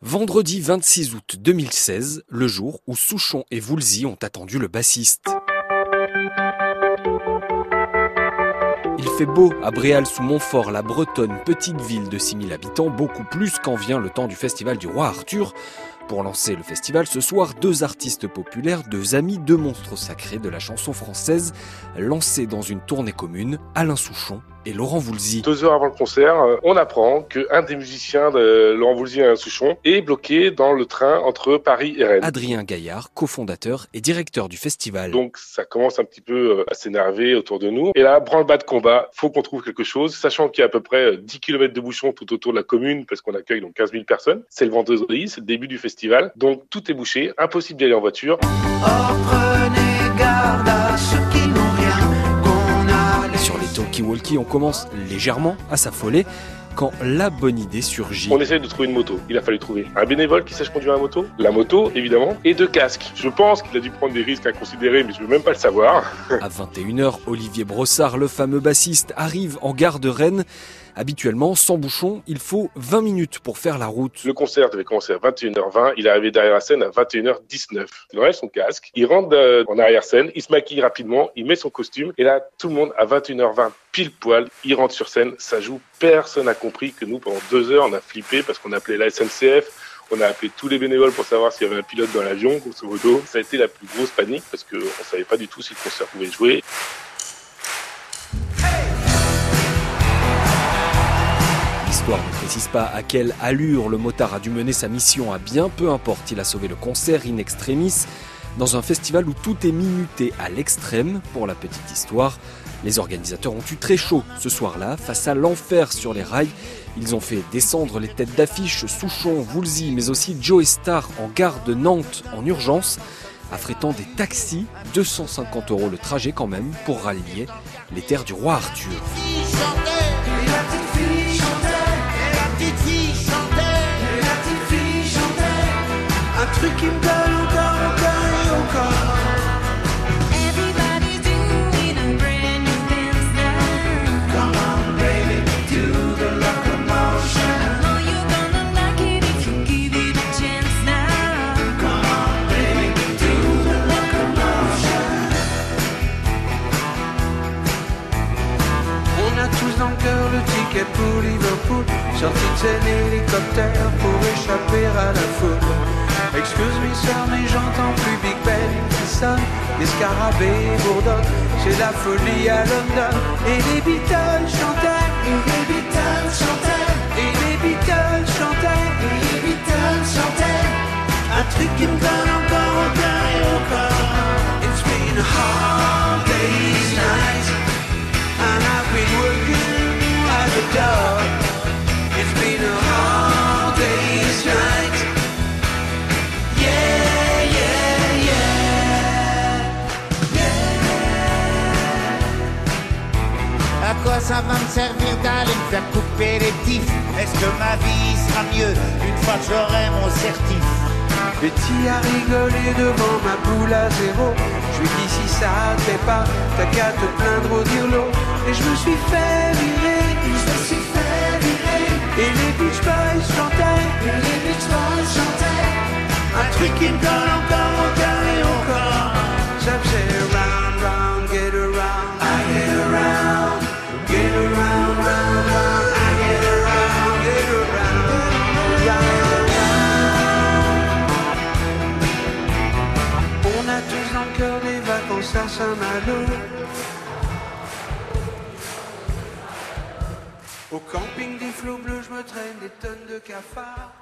Vendredi 26 août 2016, le jour où Souchon et Voulzy ont attendu le bassiste. Il fait beau à Bréal sous Montfort, la Bretonne, petite ville de 6000 habitants, beaucoup plus quand vient le temps du festival du roi Arthur. Pour lancer le festival ce soir, deux artistes populaires, deux amis, deux monstres sacrés de la chanson française, lancés dans une tournée commune, Alain Souchon et Laurent Voulzy. Deux heures avant le concert, euh, on apprend qu'un des musiciens de Laurent Voulzy et Alain Souchon est bloqué dans le train entre Paris et Rennes. Adrien Gaillard, cofondateur et directeur du festival. Donc ça commence un petit peu euh, à s'énerver autour de nous. Et là, branle-bas de combat, faut qu'on trouve quelque chose, sachant qu'il y a à peu près 10 km de bouchons tout autour de la commune, parce qu'on accueille donc 15 000 personnes. C'est le vendredi, c'est le début du festival. Donc tout est bouché, impossible d'y aller en voiture. Oh, prenez garde à les talkie-walkie, on commence légèrement à s'affoler quand la bonne idée surgit. On essaye de trouver une moto. Il a fallu trouver un bénévole qui sache conduire la moto, la moto évidemment, et deux casques. Je pense qu'il a dû prendre des risques inconsidérés, mais je veux même pas le savoir. À 21h, Olivier Brossard, le fameux bassiste, arrive en gare de Rennes. Habituellement, sans bouchon, il faut 20 minutes pour faire la route. Le concert devait commencer à 21h20. Il est arrivé derrière la scène à 21h19. Il enlève son casque, il rentre euh, en arrière-scène, il se maquille rapidement, il met son costume. Et là, tout le monde à 21h20 pile poil, il rentre sur scène, ça joue. Personne n'a compris que nous, pendant deux heures, on a flippé parce qu'on a appelé la SNCF. On a appelé tous les bénévoles pour savoir s'il y avait un pilote dans l'avion, grosso modo. Ça a été la plus grosse panique parce qu'on ne savait pas du tout si le concert pouvait jouer. L'histoire ne précise pas à quelle allure le motard a dû mener sa mission à bien, peu importe, il a sauvé le concert in extremis dans un festival où tout est minuté à l'extrême pour la petite histoire. Les organisateurs ont eu très chaud ce soir-là face à l'enfer sur les rails. Ils ont fait descendre les têtes d'affiche Souchon, Voulzy, mais aussi Joe Star en gare de Nantes en urgence, affrétant des taxis, 250 euros le trajet quand même, pour rallier les terres du roi Arthur. Pour Liverpool. Sorti de hélicoptère pour échapper à la foule. Excuse moi sœur, mais j'entends plus Big Ben qui sonne. Les scarabées bourdonnent, c'est la folie à London. Et les Beatles chantaient, et les Beatles chantaient, et les Beatles chantaient, et les Beatles chantaient. Un truc qui me ça va me servir d'aller me faire couper les tifs Est-ce que ma vie sera mieux une fois que j'aurai mon certif? Betty a rigolé devant ma boule à zéro. Je lui dis si ça te fait pas, t'as qu'à te plaindre au dirlo. Et je me suis fait virer, je me suis fait virer. Et les Beach Boys chantaient, et les Beach Boys chantaient. Un truc qui me donne encore au cœur et corps. Au camping des flots bleus, je me traîne des tonnes de cafards.